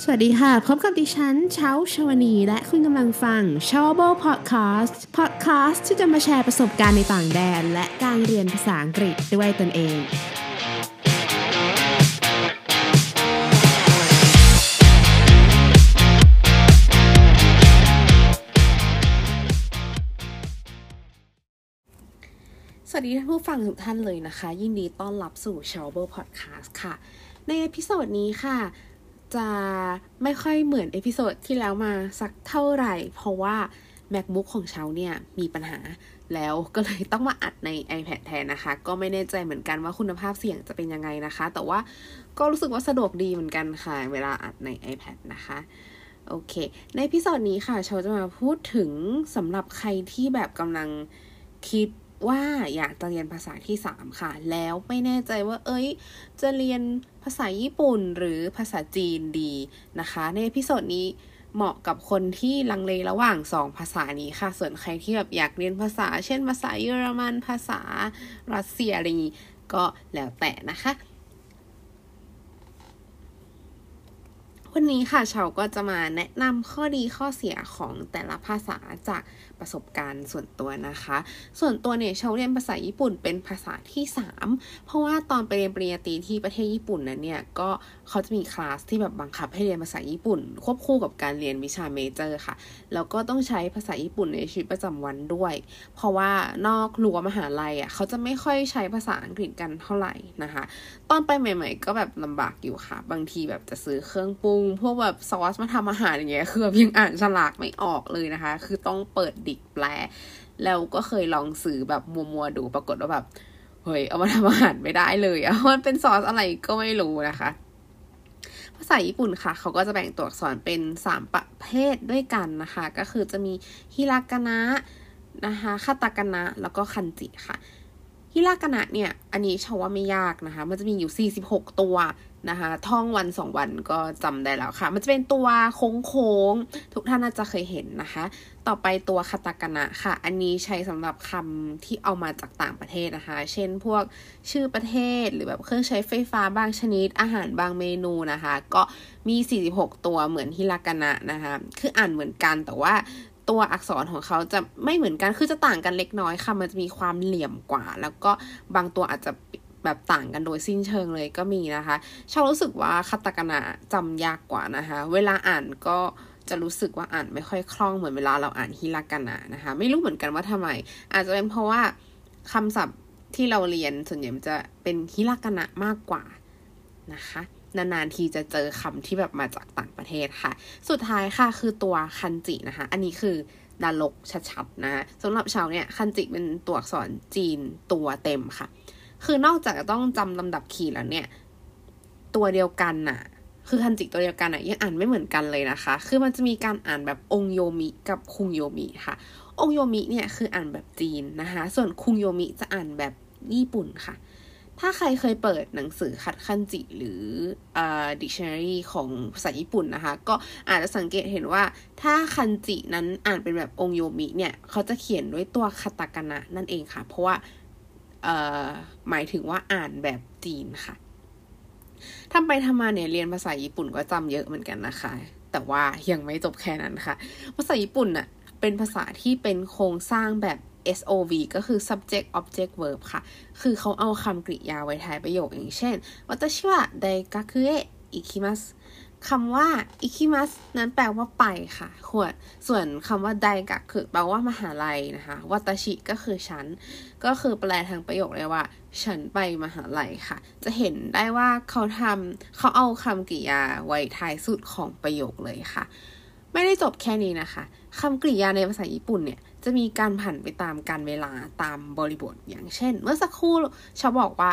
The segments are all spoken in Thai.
สวัสดีค่ะ พบกับดิฉันเช้าชวนี และคุณกำลังฟัง s h o w a b l e Podcast Podcast ที่จะมาแชร์ประสบการณ์ในต่างแดน และการเรียนภาษาอังกฤษด้วยตนเองสวัสดีท่านผู้ฟังทุกท่านเลยนะคะ ยินดีต้อนรับสู่ s h o w a b l e Podcast ค่ะ ใน episode นี้ค่ะ จะไม่ค่อยเหมือน episode ที่แล้วมาสักเท่าไหร่ เพราะว่า MacBook ของเชาเนี่ยมีปัญหาแล้วก็เลยต้องมาอัดใน iPad แทนนะคะ ก็ไม่แน่ใจเหมือนกันว่าคุณภาพเสียงจะเป็นยังไงนะคะ แต่ว่าก็รู้สึกว่าสะดวกดีเหมือนกันค่ะ เวลาอัดใน iPad นะคะโอเค ใน episode นี้ค่ะเชาจะมาพูดถึงสำหรับใครที่แบบกำลังคิด ว่าอยากจะเรียนภาษาที่ 3 ค่ะ แล้วไม่แน่ใจว่า เอ้ย จะเรียนภาษาญี่ปุ่นหรือภาษาจีนดีนะคะ ในพิโซดนี้เหมาะกับคนที่ลังเลระหว่าง 2 ภาษานี้ค่ะ ส่วนใครที่แบบอยากเรียนภาษา เช่น ภาษาเยอรมัน ภาษารัสเซียอะไรอย่างนี้ก็แล้วแต่นะคะ วันนี้ค่ะเชาก็จะมาแนะนำข้อดีข้อเสียของแต่ละภาษาจาก ประสบการณ์ส่วนตัวนะคะ ส่วนตัวเนี่ยเชาเรียนภาษาญี่ปุ่นเป็นภาษาที่ 3 เพราะว่าตอนไปเรียนปริญญาตรีที่ประเทศญี่ปุ่นนั้นเนี่ยก็เขาจะมีคลาสที่แบบบังคับให้เรียนภาษาญี่ปุ่น ควบคู่กับการเรียนวิชา major ค่ะ แล้วก็ต้องใช้ภาษาญี่ปุ่นในชีวิตประจำวันด้วย เพราะว่านอกรั้วมหาลัยอะเขาจะไม่ค่อยใช้ภาษาอังกฤษกันเท่าไหร่นะคะ ตอนไปใหม่ ๆ ก็แบบลำบากอยู่ค่ะ บางทีแบบจะซื้อเครื่องปรุงพวกแบบซอสมาทำอาหารอย่างเงี้ยคือแบบยังอ่านฉลากไม่ออกเลยนะคะ คือต้องเปิด dict แปล แล้วก็เคยลองซื้อแบบมัวๆดูปรากฏว่าแบบเฮ้ยเอามาทำอาหารไม่ได้เลยอะมันเป็นซอสอะไรก็ไม่รู้นะคะ ภาษาญี่ปุ่นค่ะ เขาก็จะแบ่งตัวอักษรเป็น 3 ประเภทด้วยกันนะคะ ก็คือจะมีฮิรากานะนะคะคาตากานะแล้วก็คันจิค่ะฮิรากานะเนี่ย อันนี้ชาว่าไม่ยากนะคะ มันจะมีอยู่ 46 ตัว นะคะ ท่องวันสองวันก็จำได้แล้วค่ะ มันจะเป็นตัวโค้งๆทุกท่านน่าจะเคยเห็นนะคะ ต่อไปตัวคาตากานะค่ะ อันนี้ใช้สำหรับคำที่เอามาจากต่างประเทศนะคะ เช่นพวกชื่อประเทศหรือแบบเครื่องใช้ไฟฟ้าบางชนิด อาหารบางเมนูนะคะ ก็มี 46 ตัวเหมือนฮิรากานะนะคะ คืออ่านเหมือนกันแต่ว่าตัวอักษรของเขาจะไม่เหมือนกัน คือจะต่างกันเล็กน้อยค่ะ มันจะมีความเหลี่ยมกว่า แล้วก็บางตัวอาจจะ แบบต่างกันโดยสิ้นเชิงเลยก็มีนะคะชอบรู้สึกว่าคาตากนะจำยากกว่านะคะ เวลาอ่านก็จะรู้สึกว่าอ่านไม่ค่อยคล่องเหมือนเวลาเราอ่านฮิรากานะนะคะ ไม่รู้เหมือนกันว่าทำไม อาจจะเป็นเพราะว่าคำศัพท์ที่เราเรียนส่วนใหญ่มันจะเป็นฮิรากานะมากกว่านะคะนานๆทีจะเจอคำที่แบบมาจากต่างประเทศค่ะ สุดท้ายค่ะคือตัวคันจินะคะ อันนี้คือดาลกชัดๆนะสำหรับชาวเนี่ยคันจิเป็นตัวอักษรจีนตัวเต็มค่ะ คือนอกจากจะต้องจำลำดับขีดแล้วเนี่ย ตัวเดียวกันน่ะ คือคันจิตัวเดียวกันอะยังอ่านไม่เหมือนกันเลยนะคะ คือมันจะมีการอ่านแบบองโยมิกับคุงโยมิค่ะ องโยมิเนี่ยคืออ่านแบบจีนนะคะ ส่วนคุงโยมิจะอ่านแบบญี่ปุ่นค่ะ ถ้าใครเคยเปิดหนังสือคัดคันจิหรืออ่า dictionary ของภาษาญี่ปุ่นนะคะ ก็อาจจะสังเกตเห็นว่าถ้าคันจินั้นอ่านเป็นแบบองโยมิเนี่ย เขาจะเขียนด้วยตัวคาตากานะนั่นเองค่ะ เพราะว่า หมายถึงว่าอ่านแบบจีนค่ะทำไปทำมาเนี่ยเรียนภาษาญี่ปุ่นก็จำเยอะเหมือนกันนะคะ แต่ว่ายังไม่จบแค่นั้นค่ะ ภาษาญี่ปุ่นน่ะเป็นภาษาที่เป็นโครงสร้างแบบ SOV ก็คือ subject object verb ค่ะ คือเขาเอาคำกริยาไว้ท้ายประโยคอย่างเช่น วัตชิวะไดกาคุเอะอิคิมัส คำว่าอิคิมัสนั้นแปลว่าไปค่ะขวดส่วนคำว่าไดกะคือแปลว่ามหาลัยนะคะวัตชิก็คือฉัน ก็คือแปลทางประโยคเลยว่า ฉันไปมหาลัยค่ะ จะเห็นได้ว่าเขาทำเขาเอาคำกริยาไว้ท้ายสุดของประโยคเลยค่ะ ไม่ได้จบแค่นี้นะคะคำกริยาในภาษาญี่ปุ่นเนี่ยจะมีการผันไปตามการเวลาตามบริบทอย่างเช่น เมื่อสักครู่ชาบอกว่า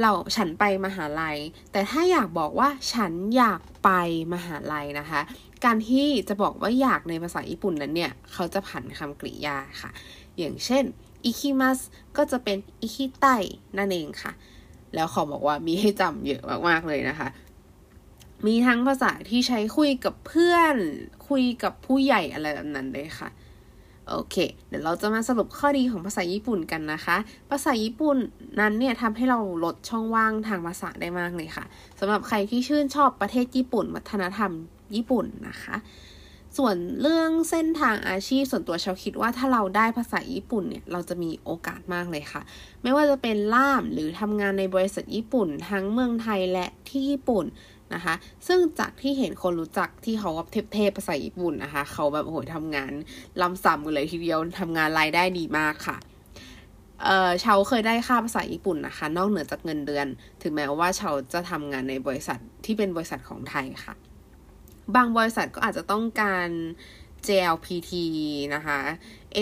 เราฉันไปมหาลัย แต่ถ้าอยากบอกว่าฉันอยากไปมหาลัยนะคะ การที่จะบอกว่าอยากในภาษาญี่ปุ่นนั้นเนี่ย เขาจะผันคำกริยาค่ะ อย่างเช่นอิคิมัสก็จะเป็นอิคิไตนั่นเองค่ะ แล้วขอบอกว่ามีให้จำเยอะมากๆเลยนะคะ มีทั้งภาษาที่ใช้คุยกับเพื่อน คุยกับผู้ใหญ่อะไรแบบนั้นเลยค่ะ โอเค เดี๋ยวเราจะมาสรุปข้อดีของภาษาญี่ปุ่นกันนะคะ ภาษาญี่ปุ่นนั้นเนี่ยทำให้เราลดช่องว่างทางภาษาได้มากเลยค่ะสำหรับใครที่ชื่นชอบประเทศญี่ปุ่น วัฒนธรรมญี่ปุ่นนะคะ ส่วนเรื่องเส้นทางอาชีพส่วนตัวชาวคิดว่าถ้าเราได้ภาษาญี่ปุ่นเนี่ยเราจะมีโอกาสมากเลยค่ะ ไม่ว่าจะเป็นล่ามหรือทำงานในบริษัทญี่ปุ่น ทั้งเมืองไทยและที่ญี่ปุ่น นะคะ ซึ่งจากที่เห็นคนรู้จักที่เขาว่าเทพๆภาษาญี่ปุ่นนะคะ เขาแบบโอ้ยทำงานลำซ้ำกันเลยทีเดียวทำงานรายได้ดีมากค่ะเอ่อชาวเคยได้ค่าภาษาญี่ปุ่นนะคะ นอกเหนือจากเงินเดือน ถึงแม้ว่าชาวจะทำงานในบริษัทที่เป็นบริษัทของไทยค่ะ บางบริษัทก็อาจจะต้องการ JLPT นะคะ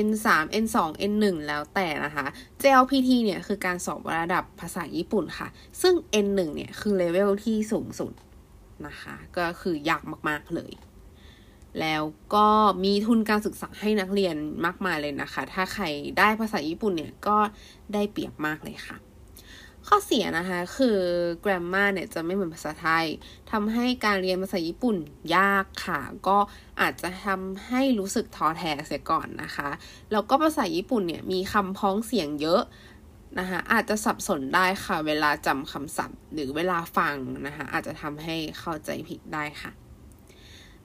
N3 N2 N1 แล้วแต่นะคะ JLPT เนี่ยคือการสอบระดับภาษาญี่ปุ่นค่ะ ซึ่ง N1 เนี่ยคือเลเวลที่สูงสุด นะคะ ก็คือยากมากๆเลย แล้วก็มีทุนการศึกษาให้นักเรียนมากมายเลยนะคะ ถ้าใครได้ภาษาญี่ปุ่นเนี่ยก็ได้เปรียบมากเลยค่ะ ข้อเสียนะคะคือ grammar เนี่ยจะไม่เหมือนภาษาไทยทำให้การเรียนภาษาญี่ปุ่นยากค่ะ ก็อาจจะทำให้รู้สึกท้อแท้เสียก่อนนะคะ แล้วก็ภาษาญี่ปุ่นเนี่ยมีคำพ้องเสียงเยอะ นะคะอาจจะสับสนได้ค่ะ เวลาจำคำศัพท์ หรือเวลาฟังนะคะอาจจะทำให้เข้าใจผิดได้ค่ะ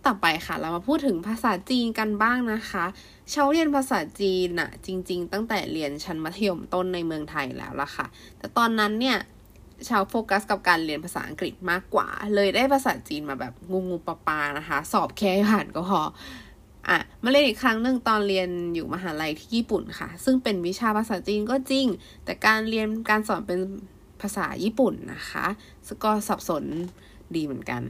ต่อไปค่ะ เรามาพูดถึงภาษาจีนกันบ้างนะคะเชาเรียนภาษาจีนอะจริง ๆ ตั้งแต่เรียนชั้นมัธยมต้นในเมืองไทยแล้วล่ะค่ะ แต่ตอนนั้นเนี่ยชาวโฟกัสกับการเรียนภาษาอังกฤษมากกว่า เลยได้ภาษาจีนมาแบบงูงูปลาปานะคะ สอบแค่ผ่านก็พอ อะมาเรียนอีกครั้งหนึ่งตอนเรียนอยู่มหาลัยที่ญี่ปุ่นค่ะ ซึ่งเป็นวิชาภาษาจีนก็จริง แต่การเรียนการสอนเป็นภาษาญี่ปุ่นนะคะก็สับสนดีเหมือนกัน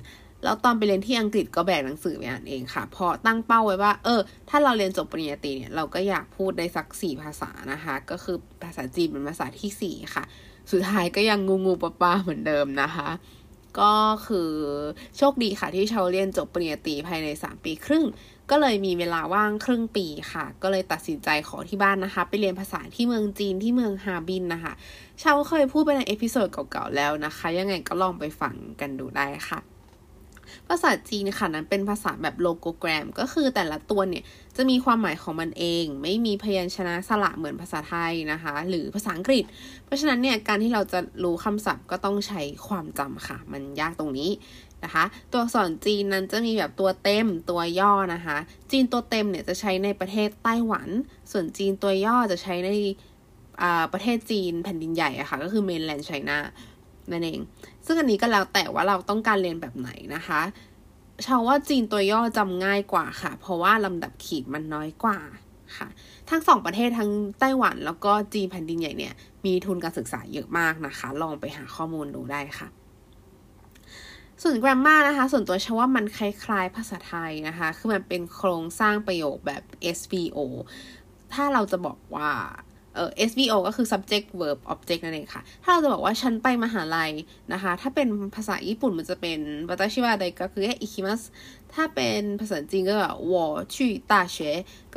แล้วตอนไปเรียนที่อังกฤษก็แบกหนังสือไปอ่านเองค่ะ เพราะตั้งเป้าไว้ว่า เออ ถ้าเราเรียนจบปริญญาตรีเนี่ย เราก็อยากพูดได้สักสี่ภาษานะคะ ก็คือภาษาจีนเป็นภาษาที่สี่ค่ะ สุดท้ายก็ยังงูงูปลาปลาเหมือนเดิมนะคะ ก็คือโชคดีค่ะที่เชาเรียนจบปริญญาตรีภายใน 3 ปีครึ่ง ก็เลยมีเวลาว่างครึ่งปีค่ะ ก็เลยตัดสินใจขอที่บ้านนะคะ ไปเรียนภาษาที่เมืองจีนที่เมืองฮาร์บินนะคะเชาเคยพูดไปใน episode เก่าๆแล้วนะคะ ยังไงก็ลองไปฟังกันดูได้ค่ะภาษาจีนค่ะนั้นเป็นภาษาแบบโลโกแกรม ก็คือแต่ละตัวเนี่ยจะมีความหมายของมันเอง ไม่มีพยัญชนะสระเหมือนภาษาไทยนะคะ หรือภาษาอังกฤษ เพราะฉะนั้นเนี่ยการที่เราจะรู้คำศัพท์ก็ต้องใช้ความจำค่ะ มันยากตรงนี้ นะคะ ตัวอักษรจีนนั้นจะมีแบบตัวเต็มตัวย่อนะคะ จีนตัวเต็มเนี่ยจะใช้ในประเทศไต้หวัน ส่วนจีนตัวย่อจะใช้ในประเทศจีนแผ่นดินใหญ่อะค่ะ ก็คือเมนแลนด์ไชน่านั่นเอง ซึ่งอันนี้ก็แล้วแต่ว่าเราต้องการเรียนแบบไหนนะคะชาวว่าจีนตัวย่อจำง่ายกว่าค่ะ เพราะว่าลำดับขีดมันน้อยกว่าค่ะ ทั้งสองประเทศทั้งไต้หวันแล้วก็จีนแผ่นดินใหญ่เนี่ย มีทุนการศึกษาเยอะมากนะคะ ลองไปหาข้อมูลดูได้ค่ะ ส่วน grammar นะคะ ส่วนตัวฉันว่ามันคล้ายๆ ภาษาไทยนะคะ คือมันเป็นโครงสร้างประโยคแบบ SVO ถ้าเราจะบอกว่าเอ่อ SVO ก็คือ subject verb object นั่นเองค่ะ ถ้าเราจะบอกว่าฉันไปมหาลัยนะคะ ถ้าเป็นภาษาญี่ปุ่นมันจะเป็นวาตาชิวะไดก็คือแอิคิมัสถ้าเป็นภาษาจีนก็วอชุยตาเฉ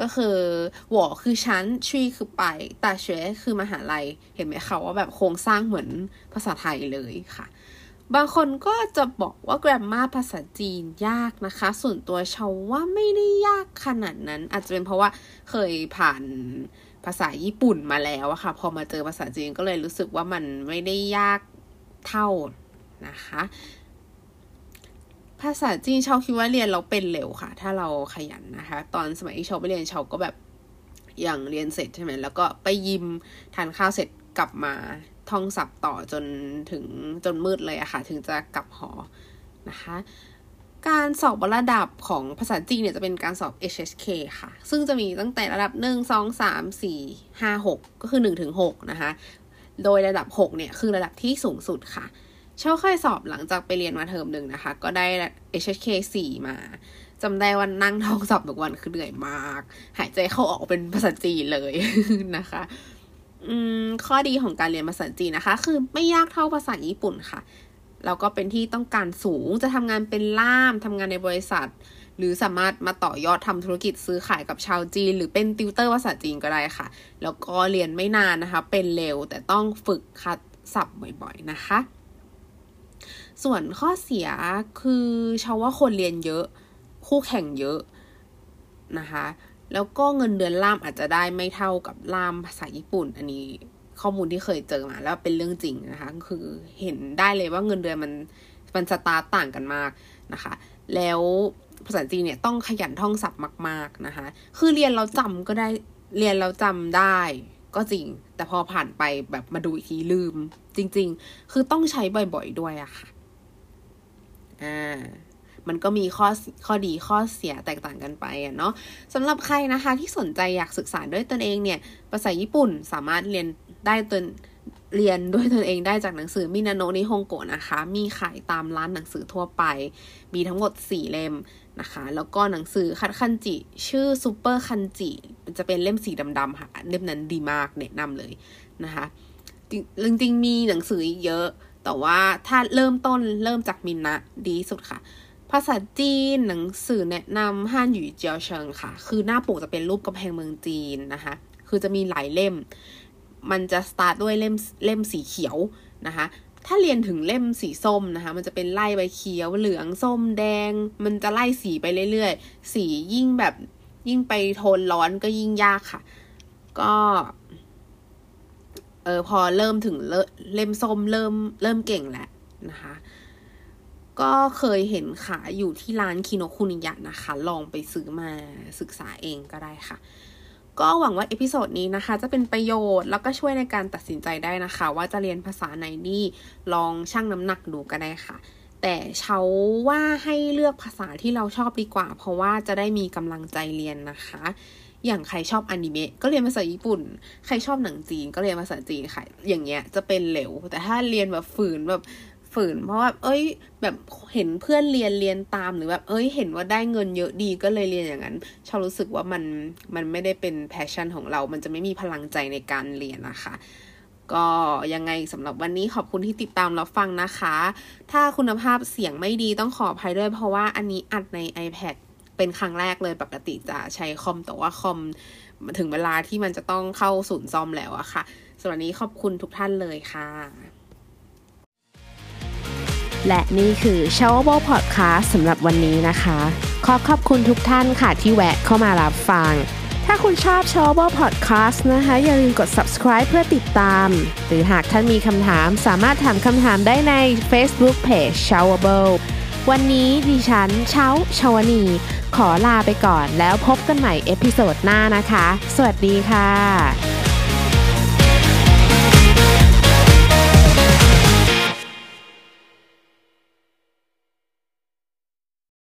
ก็คือวอคือฉันชุยคือไปตาเฉคือมหาลัย เห็นไหมคะว่าแบบโครงสร้างเหมือนภาษาไทยเลยค่ะ บางคนก็จะบอกว่า grammar ภาษาจีนยากนะคะ ส่วนตัวชาวว่าไม่ได้ยากขนาดนั้น อาจจะเป็นเพราะว่าเคยผ่านภาษาญี่ปุ่นมาแล้วอะค่ะ พอมาเจอภาษาจีนก็เลยรู้สึกว่ามันไม่ได้ยากเท่านะคะ ภาษาจีนชาวคิดว่าเรียนเราเป็นเร็วค่ะ ถ้าเราขยันนะคะ ตอนสมัยที่ชาวไปเรียนชาวก็แบบอย่างเรียนเสร็จใช่ไหมแล้วก็ไปยิมทานข้าวเสร็จกลับมา ท่องศัพท์ต่อจนถึงจนมืดเลยอะค่ะ ถึงจะกลับหอนะคะ การสอบระดับของภาษาจีนเนี่ยจะเป็นการสอบ HSK ค่ะ ซึ่งจะมีตั้งแต่ระดับ 1 2 3 4 5 6 ก็คือ1ถึง6นะคะ โดยระดับ 6 เนี่ย คือระดับที่สูงสุดค่ะเช่าเคยสอบหลังจากไปเรียนมาเทอมหนึ่งนะคะ ก็ได้ HSK 4 มาจำได้วันนั่งท่องสอบทุกวันคือเหนื่อยมาก หายใจเข้าออกเป็นภาษาจีนเลยนะคะ ข้อดีของการเรียนภาษาจีนนะคะ คือไม่ยากเท่าภาษาญี่ปุ่นค่ะ แล้วก็เป็นที่ต้องการสูงจะทำงานเป็นล่ามทำงานในบริษัท หรือสามารถมาต่อยอดทำธุรกิจซื้อขายกับชาวจีน หรือเป็นติวเตอร์ภาษาจีนก็ได้ค่ะ แล้วก็เรียนไม่นานนะคะ เป็นเร็วแต่ต้องฝึกคัดศัพท์บ่อยๆนะคะ ส่วนข้อเสียคือชาวว่าคนเรียนเยอะ คู่แข่งเยอะนะคะ แล้วก็เงินเดือนล่ามอาจจะได้ไม่เท่ากับล่ามภาษาญี่ปุ่น อันนี้ข้อมูลที่เคยเจอมาแล้วเป็นเรื่องจริงนะคะ คือเห็นได้เลยว่าเงินเดือนมันมันสตาร์ตต่างกันมากนะคะ แล้วภาษาจีนเนี่ยต้องขยันท่องศัพท์มาก ๆนะคะ คือเรียนเราจำก็ได้เรียนเราจำได้ก็จริง แต่พอผ่านไปแบบมาดูอีกทีลืม จริง ๆ คือต้องใช้บ่อย ๆ ด้วยอะค่ะ อ่า มันก็มีข้อข้อดีข้อเสียแตกต่างกันไปอะเนาะสำหรับใครนะคะที่สนใจอยากศึกษาด้วยตนเองเนี่ยภาษาญี่ปุ่นสามารถเรียนได้ตนเรียนด้วยตนเองได้จากหนังสือมินนะโนะนิฮงโกะนะคะ มีขายตามร้านหนังสือทั่วไป มีทั้งหมด 4 เล่มนะคะ แล้วก็หนังสือคัดคันจิ ชื่อซูเปอร์คันจิ จะเป็นเล่มสีดำๆค่ะ เล่มนั้นดีมากแนะนำเลยนะคะจริงๆมีหนังสือเยอะ แต่ว่าถ้าเริ่มต้นเริ่มจากมินนะดีสุดค่ะ ภาษาจีนหนังสือแนะนำฮั่นหยูเจียวเชิงค่ะ คือหน้าปกจะเป็นรูปกำแพงเมืองจีนนะคะ คือจะมีหลายเล่ม มันจะสตาร์ทด้วยเล่มเล่มสีเขียวนะคะ ถ้าเรียนถึงเล่มสีส้มนะคะ มันจะเป็นไล่ใบเขียวเหลืองส้มแดง มันจะไล่สีไปเรื่อยๆ สียิ่งแบบยิ่งไปโทนร้อนก็ยิ่งยากค่ะ ก็เออพอเริ่มถึงเล่มส้มเริ่มเริ่มเก่งแหละนะคะ ก็เคยเห็นขายอยู่ที่ร้านคิโนคุนิยะนะคะ ลองไปซื้อมาศึกษาเองก็ได้ค่ะ ก็หวังว่า episode นี้นะคะ จะเป็นประโยชน์แล้วก็ช่วยในการตัดสินใจได้นะคะ ว่าจะเรียนภาษาไหนนี่ลองชั่งน้ำหนักดูก็ได้ค่ะ แต่ชาวว่าให้เลือกภาษาที่เราชอบดีกว่า เพราะว่าจะได้มีกำลังใจเรียนนะคะอย่างใครชอบอนิเมะก็เรียนภาษาญี่ปุ่น ใครชอบหนังจีนก็เรียนภาษาจีนค่ะ อย่างเงี้ยจะเป็นเร็วแต่ถ้าเรียนแบบฝืนแบบ ฝืน เพราะว่าเอ้ย แบบเห็นเพื่อนเรียนเรียนตามหรือแบบเอ้ย เห็นว่าได้เงินเยอะดีก็เลยเรียนอย่างนั้นชาวรู้สึกว่ามันมันไม่ได้เป็น passion ของเรา มันจะไม่มีพลังใจในการเรียนนะคะก็ยังไงสำหรับวันนี้ขอบคุณที่ติดตามรับฟังนะคะ ถ้าคุณภาพเสียงไม่ดีต้องขออภัยด้วยเพราะว่าอันนี้อัดใน iPad เป็นครั้งแรกเลยปกติจะใช้คอมแต่ว่าคอมถึงเวลาที่มันจะต้องเข้าศูนย์ซ่อมแล้วอะค่ะสำหรับนี้ขอบคุณทุกท่านเลยค่ะ และนี่คือ s h o w a b l e Podcast สำหรับวันนี้นะคะ ขอขอบคุณทุกท่านค่ะที่แวะเข้ามารับฟัง ถ้าคุณชอบ s h o w a b l e Podcast นะคะ อย่าลืมกด subscribe เพื่อติดตาม หรือหากท่านมีคำถามสามารถถามคำถามได้ใน Facebook Page s h o w a b l e วันนี้ดิฉันเช้าชาวนี ขอลาไปก่อนแล้วพบกันใหม่ episode หน้านะคะ สวัสดีค่ะ